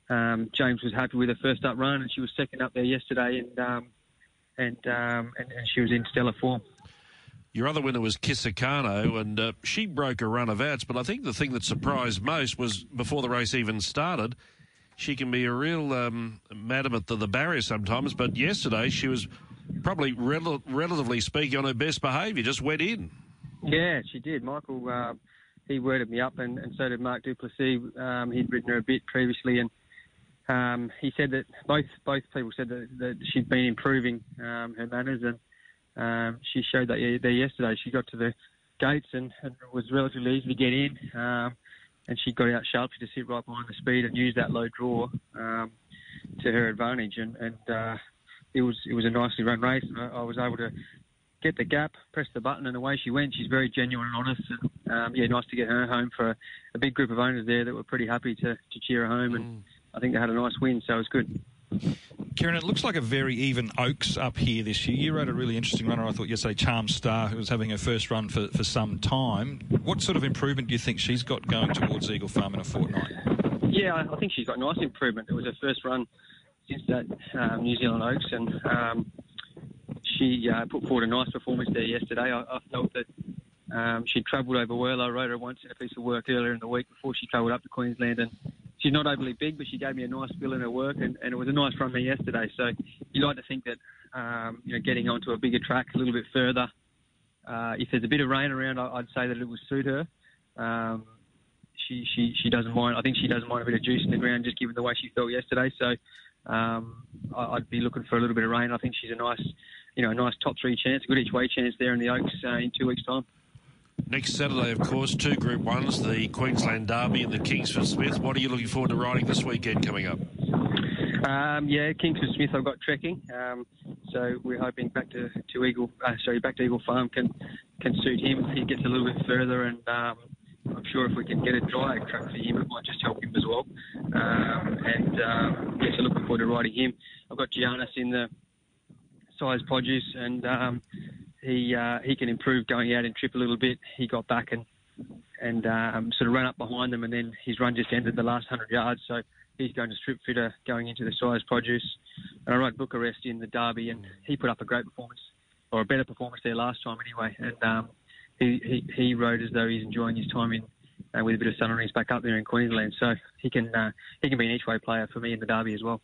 um, James was happy with her first up run, and she was second up there yesterday, and um, and, um, and and she was in stellar form. Your other winner was Kisakano, and uh, she broke a run of outs. But I think the thing that surprised most was before the race even started, she can be a real um, madam at the, the barrier sometimes. But yesterday she was probably rel- relatively speaking on her best behaviour, just went in. Yeah, she did. Michael, uh, he worded me up, and, and so did Mark Du Plessis. Um, he'd ridden her a bit previously, and um, he said that both both people said that, that she'd been improving um, her manners, and um, she showed that there yesterday. She got to the gates and, and it was relatively easy to get in, um, and she got out sharply to sit right behind the speed and use that low draw um, to her advantage. And, and uh, it was it was a nicely run race. And I, I was able to get the gap, press the button, and away she went. She's very genuine and honest, and um, yeah, nice to get her home for a, a, big group of owners there that were pretty happy to, to cheer her home, and mm. I think they had a nice win, so it was good. Kerrin, it looks like a very even Oaks up here this year. You rode a really interesting runner, I thought yesterday, Charm Star, who was having her first run for, for some time. What sort of improvement do you think she's got going towards Eagle Farm in a fortnight? Yeah, I think she's got nice improvement. It was her first run since that um, New Zealand Oaks, and um, she uh, put forward a nice performance there yesterday. I, I felt that um, she travelled over well. I rode her once in a piece of work earlier in the week before she travelled up to Queensland, and she's not overly big, but she gave me a nice feel in her work, and, and it was a nice run there yesterday. So you like to think that um, you know getting onto a bigger track a little bit further. Uh, if there's a bit of rain around, I'd say that it would suit her. Um, she, she she doesn't mind. I think she doesn't mind a bit of juice in the ground, just given the way she felt yesterday. So um, I'd be looking for a little bit of rain. I think she's a nice, you know, a nice top three chance, a good each way chance there in the Oaks uh, in two weeks' time. Next Saturday, of course, two Group Ones, the Queensland Derby and the Kingsford Smith. What are you looking forward to riding this weekend coming up? Um, yeah, Kingsford Smith. I've got trekking, um, so we're hoping back to, to Eagle, uh, sorry, back to Eagle Farm can can suit him. He gets a little bit further, and um, I'm sure if we can get a dry track for him, it might just help him as well. Um, and um, yeah, so looking forward to riding him. I've got Giannis in the Sires' Produce, and um, he uh, he can improve going out and trip a little bit. He got back and and um, sort of ran up behind them, and then his run just ended the last hundred yards. So he's going to strip fitter going into the Sires' Produce. And I rode Bucharest in the Derby, and he put up a great performance or a better performance there last time anyway. And um, he, he he rode as though he's enjoying his time in. Uh, with a bit of sun on his back up there in Queensland, so he can uh, he can be an each way player for me in the Derby as well.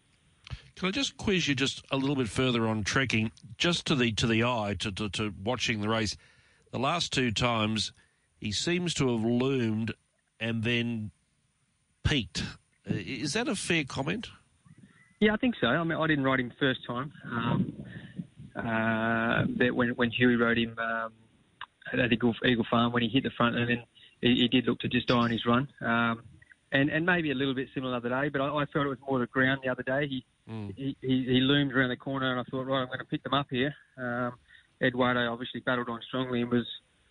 Can I just quiz you just a little bit further on trekking, just to the to the eye, to, to, to watching the race? The last two times, he seems to have loomed and then peaked. Uh, is that a fair comment? Yeah, I think so. I mean, I didn't ride him first time. Um, uh, when when Huey rode him um, at Eagle, Eagle Farm, when he hit the front, and then he, he did look to just die on his run. Um, and, and maybe a little bit similar the other day, but I, I felt it was more the ground the other day. He, mm. he, he, he loomed around the corner, and I thought, right, I'm going to pick them up here. Um, Eduardo obviously battled on strongly and was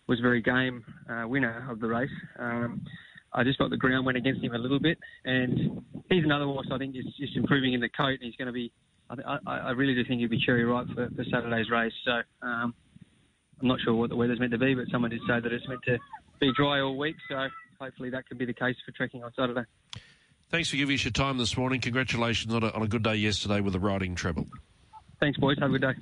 was very game uh, winner of the race. Um, I just thought the ground went against him a little bit, and he's another horse I think is just improving in the coat, and he's going to be. I, I, I really do think he'll be cherry ripe for, for Saturday's race. So um, I'm not sure what the weather's meant to be, but someone did say that it's meant to be dry all week. So hopefully that can be the case for trekking on Saturday. Thanks for giving us your time this morning. Congratulations on a, on a good day yesterday with the riding treble. Thanks, boys. Have a good day.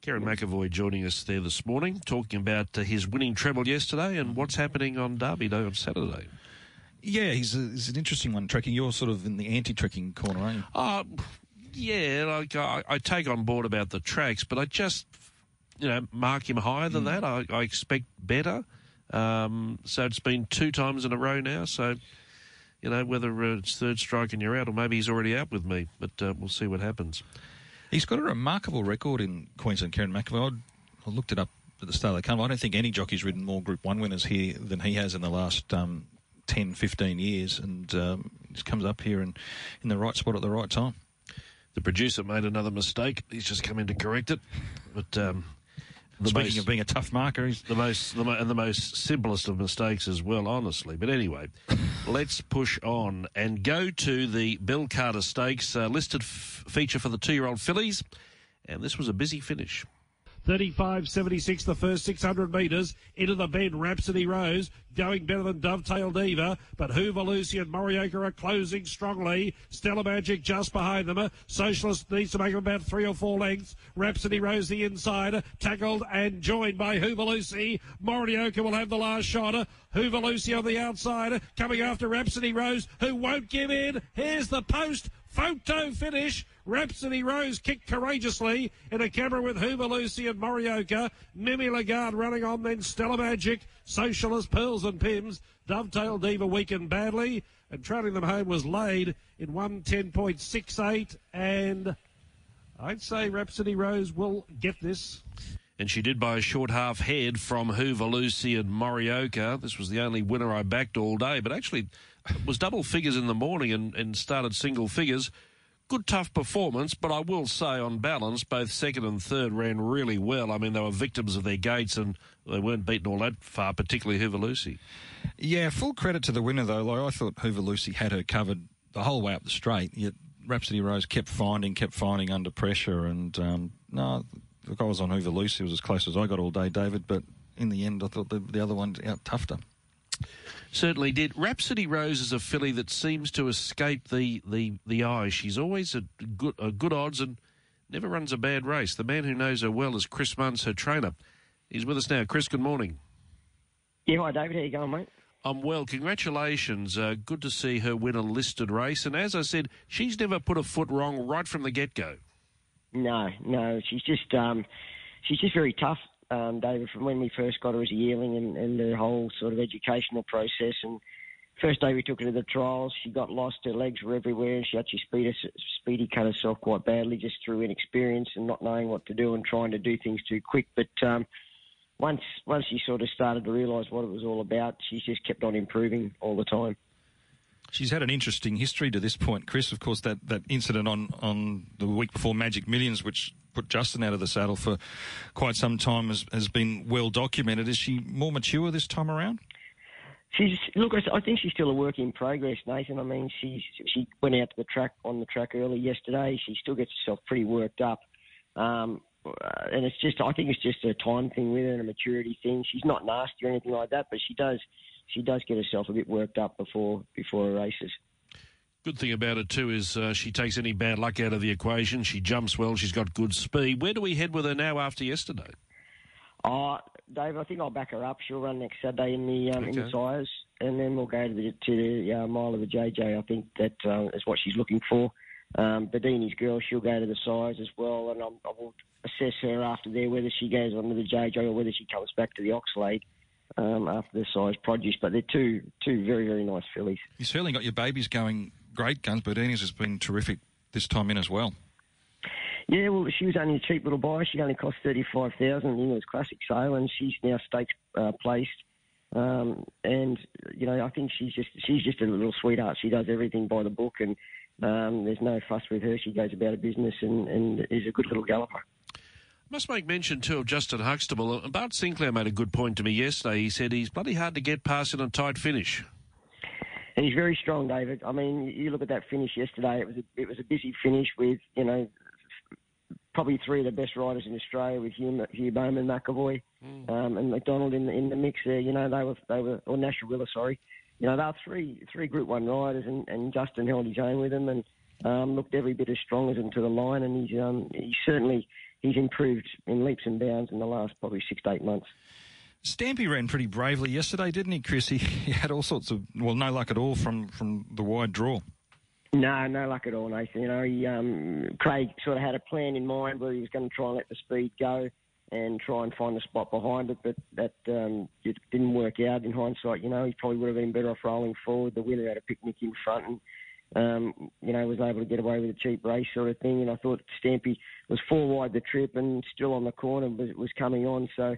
Kerrin McEvoy joining us there this morning, talking about uh, his winning treble yesterday and what's happening on Derby Day on Saturday. Yeah, he's, a, he's an interesting one, trekking. You're sort of in the anti-trekking corner, aren't you? Uh, yeah, like I, I take on board about the tracks, but I just, you know, mark him higher than that. I, I expect better. Um, so it's been two times in a row now. So, you know, whether uh, it's third strike and you're out, or maybe he's already out with me. But uh, we'll see what happens. He's got a remarkable record in Queensland, Kerrin McEvoy. I looked it up at the start of the carnival. I don't think any jockey's ridden more Group 1 winners here than he has in the last um, 10, 15 years. And um, just comes up here and in the right spot at the right time. The producer made another mistake. He's just come in to correct it. But um, the Speaking most, of being a tough marker, he's the most the, and the most simplest of mistakes as well, honestly. But anyway, (coughs) let's push on and go to the Bill Carter Stakes uh, listed f- feature for the two-year-old fillies, and this was a busy finish. 35.76 the first 600 metres into the bend. Rhapsody Rose going better than Dovetail Diva, but Hoover Lucy and Morioka are closing strongly. Stella Magic just behind them. Socialist needs to make about three or four lengths. Rhapsody Rose the inside, tackled and joined by Hoover Lucy. Morioka will have the last shot. Hoover Lucy on the outside, coming after Rhapsody Rose, who won't give in. Here's the post. Photo finish. Rhapsody Rose kicked courageously in a camera with Hoover Lucy and Morioka. Mimi Lagarde running on, then Stella Magic, Socialist Pearls and Pims. Dovetail Diva weakened badly, and trailing them home was laid in 110.68. And I'd say Rhapsody Rose will get this. And she did by a short half head from Hoover Lucy and Morioka. This was the only winner I backed all day, but actually was double figures in the morning and, and started single figures. Good tough performance, but I will say on balance, both second and third ran really well. I mean, they were victims of their gates and they weren't beaten all that far, particularly Hoover Lucy. Yeah, full credit to the winner though. Like I thought Hoover Lucy had her covered the whole way up the straight. Yet Rhapsody Rose kept finding, kept finding under pressure, and um, no, look, I was on Hoover Lucy. It was as close as I got all day, David. But in the end, I thought the, the other one out toughed her. Certainly did. Rhapsody Rose is a filly that seems to escape the, the, the eye. She's always a good a good odds and never runs a bad race. The man who knows her well is Chris Munce, her trainer. He's with us now. Chris, good morning. Yeah, hi David. How you going, mate? I'm well. Congratulations. Uh, good to see her win a listed race. And as I said, she's never put a foot wrong right from the get go. No, no, she's just um, she's just very tough, um, David. From when we first got her as a yearling, and, and the whole sort of educational process. And first day we took her to the trials, she got lost. Her legs were everywhere, and she actually speed, speedy cut herself quite badly just through inexperience and not knowing what to do and trying to do things too quick. But um, once once she sort of started to realise what it was all about, she's just kept on improving all the time. She's had an interesting history to this point, Chris. Of course, that, that incident on, on the week before Magic Millions, which put Justin out of the saddle for quite some time, has, has been well documented. Is she more mature this time around? She's look. I think she's still a work in progress, Nathan. I mean, she's she went out to the track on the track early yesterday. She still gets herself pretty worked up, um, and it's just. I think it's just a time thing with her and a maturity thing. She's not nasty or anything like that, but she does she does get herself a bit worked up before before her races. Good thing about it too is uh, she takes any bad luck out of the equation. She jumps well. She's got good speed. Where do we head with her now after yesterday? Oh, Dave, I think I'll back her up. She'll run next Saturday in the um, in the Okay. sires, and then we'll go to the to the uh, mile of the JJ. I think that uh, is what she's looking for. Um, Bedini's girl, she'll go to the sires as well, and I'm, I will assess her after there whether she goes on to the JJ or whether she comes back to the Oxlade um, after the Sires' Produce. But they're two two very very nice fillies. You certainly got your babies going great guns. Berdini's has been terrific this time in as well. Yeah, well, she was only a cheap little buy. She only cost thirty five thousand in Inglis Classic sale, and she's now stakes uh, placed. Um, and you know, I think she's just she's just a little sweetheart. She does everything by the book, and um, there's no fuss with her. She goes about her business and, and is a good little galloper. Must make mention too of Justin Huxtable. Bart Sinclair made a good point to me yesterday. He said he's bloody hard to get past in a tight finish. And he's very strong, David. I mean, you look at that finish yesterday. It was a, it was a busy finish with you know probably three of the best riders in Australia with Hugh, Hugh Bowman, McEvoy, um, and McDonald in the in the mix there. You know they were they were or Nash Rawiller, sorry. You know they were three three Group One riders, and, and Justin held his own with them, and Um, looked every bit as strong as into the line, and he's um, he's certainly he's improved in leaps and bounds in the last probably six to eight months. Stampy ran pretty bravely yesterday, didn't he, Chris? He, (laughs) he had all sorts of well, no luck at all from from the wide draw. No, no luck at all, Nathan. You know, he, um, Craig sort of had a plan in mind where he was going to try and let the speed go and try and find a spot behind it, but that um, it didn't work out in hindsight. You know, he probably would have been better off rolling forward. The winner had a picnic in front and, um, you know, was able to get away with a cheap race sort of thing. And I thought Stampy was four wide the trip and still on the corner was, was coming on. So,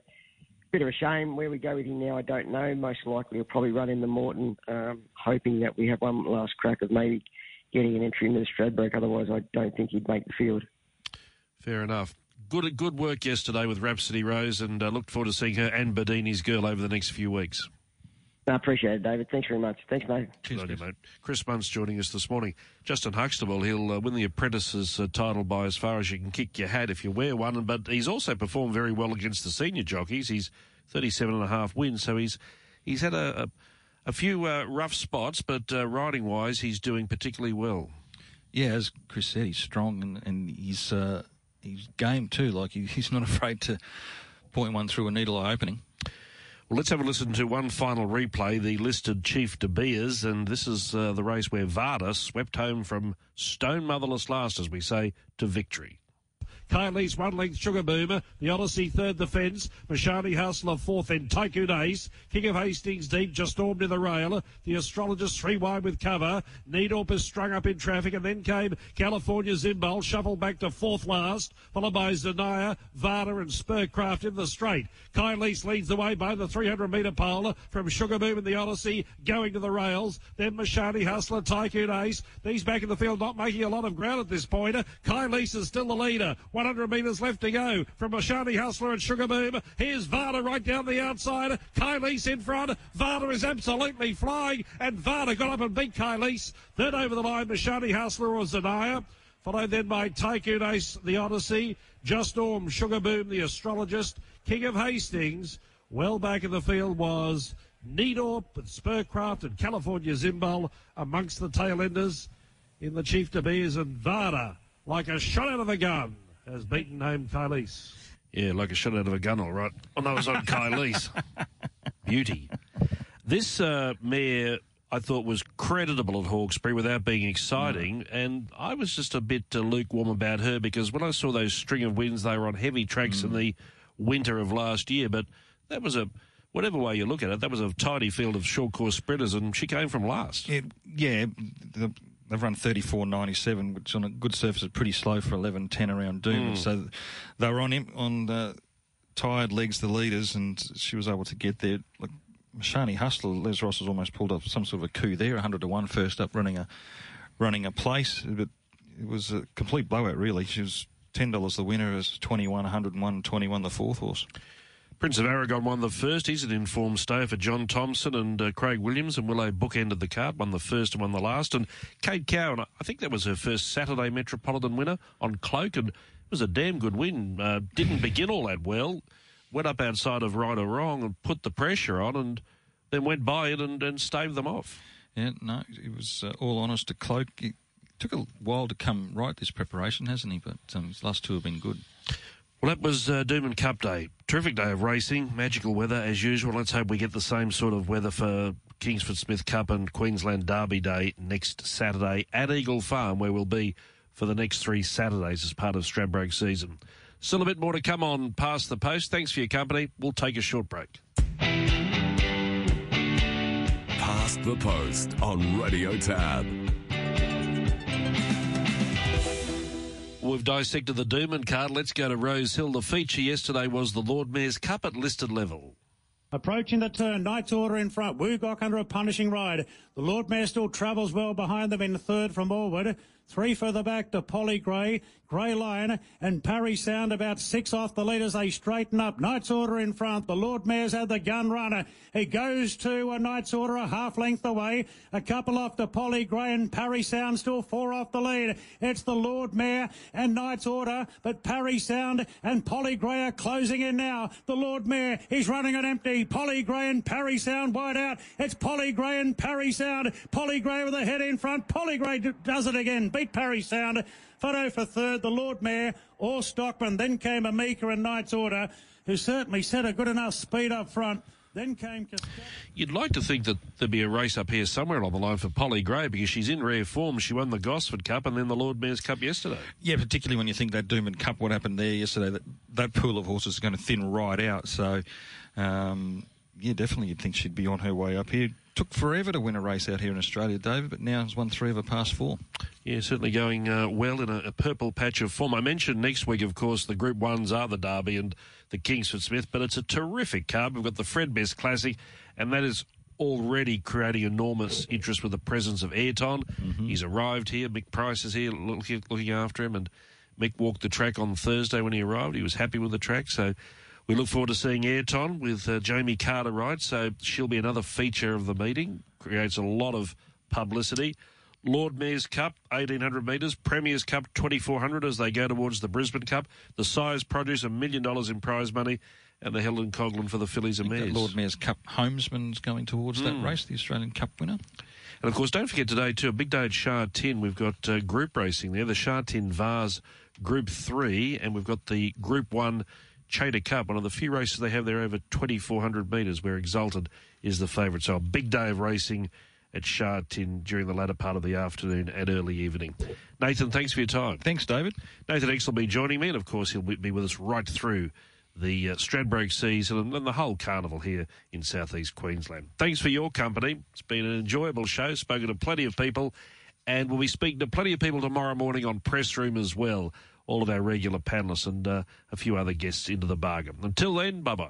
bit of a shame. Where we go with him now, I don't know. Most likely he'll probably run in the Moreton, um, hoping that we have one last crack of maybe getting an entry into the Stradbroke. Otherwise, I don't think he'd make the field. Fair enough good good work yesterday with Rhapsody Rose, and uh, looked forward to seeing her and Bedini's girl over the next few weeks. I appreciate it, David. Thanks very much. Thanks, mate. Cheers, you, mate. Chris Munce joining us this morning. Justin Huxtable, he'll uh, win the Apprentice's uh, title by as far as you can kick your hat if you wear one, but he's also performed very well against the senior jockeys. He's 37 and a half wins, so he's he's had a, a, a few uh, rough spots, but uh, riding wise, he's doing particularly well. Yeah, as Chris said, he's strong and, and he's uh, he's game too. Like he, (laughs) he's not afraid to point one through a needle eye opening. Well, let's have a listen to one final replay. The listed Chief De Beers, and this is uh, the race where Varda swept home from stone motherless last, as we say, to victory. Kylie's one length Sugar Boomer. The Odyssey third the defence. Mashani Hustler fourth. Then Tycoon Ace. King of Hastings deep just stormed to the rail. The Astrologist three wide with cover. Needorp is strung up in traffic and then came California Zimbal. Shuffled back to fourth last. Followed by Zanaya, Varda and Spurcraft in the straight. Kylie's leads the way by the 300 metre pole from Sugar Boom and the Odyssey going to the rails. Then Mashani Hustler, Tycoon Ace. These back in the field not making a lot of ground at this point. Kylie's is still the leader. 100 metres left to go from Mashani Hustler and Sugar Boom. Here's Varda right down the outside. Kylie's in front. Varda is absolutely flying, and Varda got up and beat Kylie's. Then over the line, Mashani Hustler or Zanaya. Followed then by Tycoon Ace, the Odyssey. Just Orm, Sugar Boom, the Astrologist. King of Hastings. Well back in the field was Needorp and Spurcraft and California Zimbal amongst the tail enders in the Chief De Beers and Varda like a shot out of a gun has beaten home Kylie's. Yeah, like a shot out of a gun, all right. Oh, no, it was on Kylie's. (laughs) Beauty. This uh, mare, I thought, was creditable at Hawkesbury without being exciting, mm. and I was just a bit uh, lukewarm about her because when I saw those string of wins, they were on heavy tracks mm. in the winter of last year, but that was a whatever way you look at it, that was a tidy field of short course sprinters, and she came from last. It, yeah, the, they've run 34.97, which on a good surface is pretty slow for 11.10 around Doom. Mm. So they were on him, on the tired legs, the leaders, and she was able to get there. Like Mashani Hustler, Les Ross has almost pulled off some sort of a coup there, 100 to one first up, running a running a place, but it was a complete blowout. Really, she was ten dollars the winner, as 21, 101, 21 the fourth horse. Prince of Aragon won the first. He's an informed stayer for John Thompson and uh, Craig Williams, and Willow bookended the card, won the first and won the last. And Kate Cowan, I think that was her first Saturday Metropolitan winner on Cloak, and it was a damn good win. Uh, didn't begin all that well, went up outside of right or wrong and put the pressure on, and then went by it and, and staved them off. Yeah, no, it was uh, all honest to Cloak. It took a while to come right, this preparation, hasn't he? But um, his last two have been good. Well, that was uh, Doomben Cup Day. Terrific day of racing, magical weather as usual. Let's hope we get the same sort of weather for Kingsford Smith Cup and Queensland Derby Day next Saturday at Eagle Farm, where we'll be for the next three Saturdays as part of Stradbroke season. Still a bit more to come on past the post. Thanks for your company. We'll take a short break. Past the post on Radio Tab. We've dissected the Doomben card. Let's go to Rose Hill. The feature yesterday was the Lord Mayor's Cup at listed level. Approaching the turn, Knight's Order in front. Woogok under a punishing ride. The Lord Mayor still travels well behind them in third from Allwood. Three further back to Polly Gray, Grey Lion, and Parry Sound about six off the leaders. They straighten up. Knight's Order in front. The Lord Mayor's had the gun runner. He goes to a Knight's Order a half length away. A couple off to Polly Gray and Parry Sound still four off the lead. It's the Lord Mayor and Knight's Order, but Parry Sound and Polly Gray are closing in now. The Lord Mayor is running an empty. Polly Gray and Parry Sound wide out. It's Polly Gray and Parry Sound. Polly Gray with a head in front. Polly Gray does it again beat Parry Sound. Photo for third, the Lord Mayor, or Stockman. Then came Amika and Knight's Order, who certainly set a good enough speed up front. Then came You'd like to think that there'd be a race up here somewhere along the line for Polly Gray because she's in rare form. She won the Gosford Cup and then the Lord Mayor's Cup yesterday. Yeah, particularly when you think that Doomben Cup, what happened there yesterday, that, that pool of horses is going to thin right out. So, um, yeah, definitely you'd think she'd be on her way up here. Took forever to win a race out here in Australia, David, but now has won three of her past four. Yeah, certainly going uh, well in a, a, purple patch of form. I mentioned next week, of course, the Group 1s are the Derby and the Kingsford Smith, but it's a terrific card. We've got the Fred Best Classic, and that is already creating enormous interest with the presence of Ayrton. Mm-hmm. He's arrived here. Mick Price is here looking, looking after him, and Mick walked the track on Thursday when he arrived. He was happy with the track, so we look forward to seeing Ayrton with uh, Jamie Kah to ride. So she'll be another feature of the meeting. Creates a lot of publicity. Lord Mayor's Cup, 1800 metres. Premier's Cup, 2400 as they go towards the Brisbane Cup. The Sires produce a million dollars in prize money and the Helen Coghlan for the fillies and mares. Lord Mayor's Cup homesman's going towards mm. that hmm. race, the Australian Cup winner. And of course, don't forget today too, a big day at Sha Tin. We've got uh, group racing there, the Sha Tin Vase Group 3, and we've got the Group 1 Chater Cup, one of the few races they have there over 2,400 metres, where Exalted is the favourite. So a big day of racing at Sha Tin during the latter part of the afternoon and early evening. Nathan, thanks for your time. Thanks, David. Nathan X will be joining me, and of course, he'll be with us right through the uh, Stradbroke season and the whole carnival here in southeast Queensland. Thanks for your company. It's been an enjoyable show, spoken to plenty of people, and we'll be speaking to plenty of people tomorrow morning on Press Room as well. All of our regular panelists and uh, a few other guests into the bargain. Until then, bye bye.